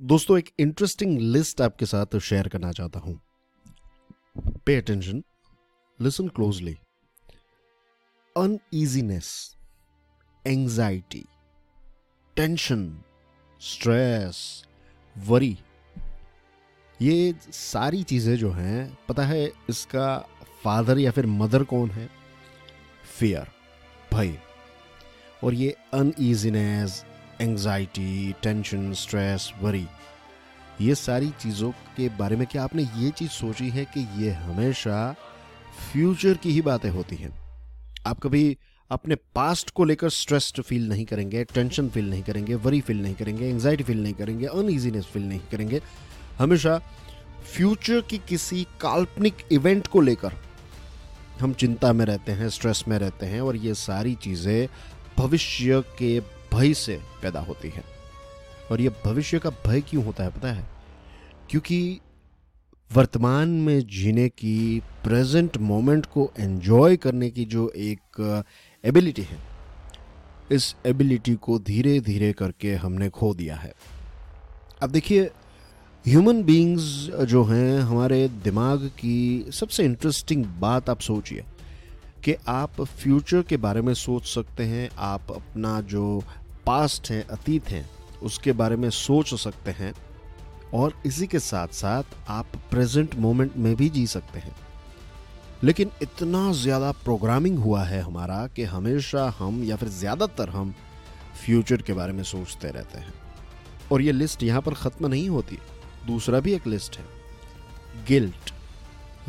दोस्तों, एक interesting list आपके साथ शेयर करना चाहता हूँ। Pay attention listen closely uneasiness anxiety tension stress worry ये सारी चीज़ें जो हैं, पता है इसका फादर या फिर मदर कौन है? फियर भय और ये uneasiness anxiety tension stress worry ये सारी चीज़ों के बारे में क्या आपने ये चीज़ सोची है कि ये हमेशा फ्यूचर की ही बातें होती हैं? आप कभी अपने पास्ट को लेकर स्ट्रेस्ड फील नहीं करेंगे टेंशन फील नहीं करेंगे वरी फील नहीं करेंगे एंजाइटी फील नहीं करेंगे अनईजीनेस फील नहीं करेंगे। हमेशा फ्यूचर की किसी काल्पनिक इवेंट को लेकर हम चिंता में रहते हैं स्ट्रेस में रहते हैं और ये सारी चीज़ें भविष्य के भय से पैदा होती है। और यह भविष्य का भय क्यों होता है पता है? क्योंकि वर्तमान में जीने की प्रेजेंट मोमेंट को एंजॉय करने की जो एक एबिलिटी है, इस एबिलिटी को धीरे धीरे करके हमने खो दिया है। अब देखिए ह्यूमन बीइंग्स जो हैं, हमारे दिमाग की सबसे इंटरेस्टिंग बात आप सोचिए। कि आप फ्यूचर के बारे में सोच सकते हैं, आप अपना जो पास्ट है, अतीत है, उसके बारे में सोच सकते हैं और इसी के साथ साथ आप प्रेजेंट मोमेंट में भी जी सकते हैं। लेकिन इतना ज़्यादा प्रोग्रामिंग हुआ है हमारा कि हमेशा हम या फिर ज़्यादातर हम फ्यूचर के बारे में सोचते रहते हैं। और ये लिस्ट यहाँ पर ख़त्म नहीं होती, दूसरा भी एक लिस्ट है। Guilt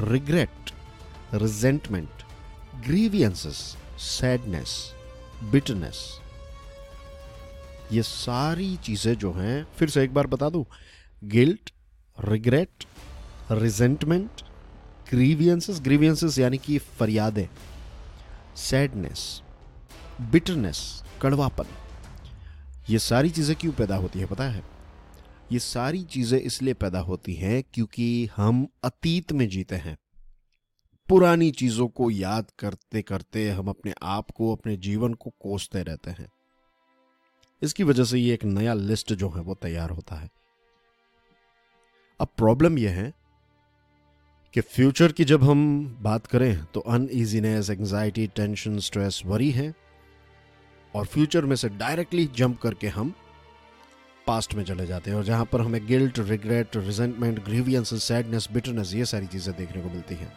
regret resentment grievances sadness bitterness ये सारी चीज़ें जो हैं, फिर से एक बार बता दूँ guilt regret resentment grievances grievances यानी कि फरियादें सैडनेस बिटरनेस कड़वापन, ये सारी चीज़ें क्यों पैदा होती है पता है? ये सारी चीज़ें इसलिए पैदा होती हैं क्योंकि हम अतीत में जीते हैं। पुरानी चीज़ों को याद करते करते हम अपने आप को, अपने जीवन को कोसते रहते हैं। इसकी वजह से ये एक नया लिस्ट जो है वो तैयार होता है। अब प्रॉब्लम यह है कि फ्यूचर की जब हम बात करें तो uneasiness anxiety tension stress worry है और फ्यूचर में से डायरेक्टली जंप करके हम पास्ट में चले जाते हैं और जहाँ पर हमें guilt regret resentment grievance sadness bitterness ये सारी चीज़ें देखने को मिलती हैं।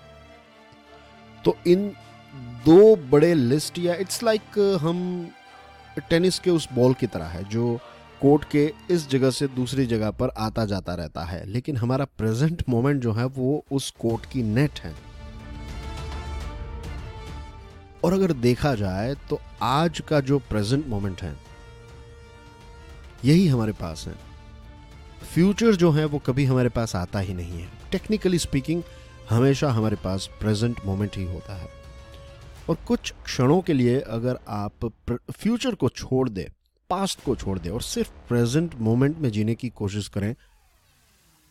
तो इन दो बड़े लिस्ट या इट्स लाइक like हम टेनिस के उस बॉल की तरह है, जो कोर्ट के इस जगह से दूसरी जगह पर आता जाता रहता है। लेकिन हमारा प्रेजेंट मोमेंट जो है, वो उस कोर्ट की नेट है। और अगर देखा जाए तो आज का जो प्रेजेंट मोमेंट है, यही हमारे पास है। फ्यूचर जो है, वो कभी हमारे पास आता ही नहीं है। टेक्निकली स्पीकिंग हमेशा हमारे पास प्रेजेंट मोमेंट ही होता है। और कुछ क्षणों के लिए अगर आप फ्यूचर को छोड़ दे पास्ट को छोड़ दे और सिर्फ़ प्रेजेंट मोमेंट में जीने की कोशिश करें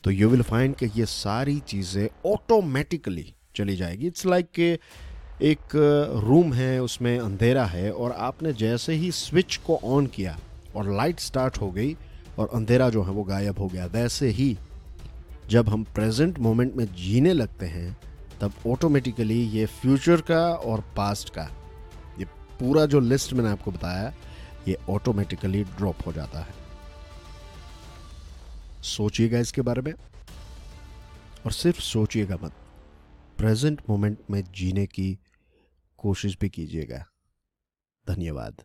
तो यू विल फाइंड कि ये सारी चीज़ें ऑटोमेटिकली चली जाएगी। इट्स लाइक like एक रूम है, उसमें अंधेरा है और आपने जैसे ही स्विच को ऑन किया और लाइट स्टार्ट हो गई और अंधेरा जो है वो गायब हो गया, वैसे ही जब हम प्रेजेंट मोमेंट में जीने लगते हैं, तब ऑटोमेटिकली ये फ्यूचर का और पास्ट का, ये पूरा जो लिस्ट मैंने आपको बताया, ये ऑटोमेटिकली ड्रॉप हो जाता है। सोचिएगा इसके बारे में। और सिर्फ़ सोचिएगा मत। प्रेजेंट मोमेंट में जीने की कोशिश भी कीजिएगा। धन्यवाद।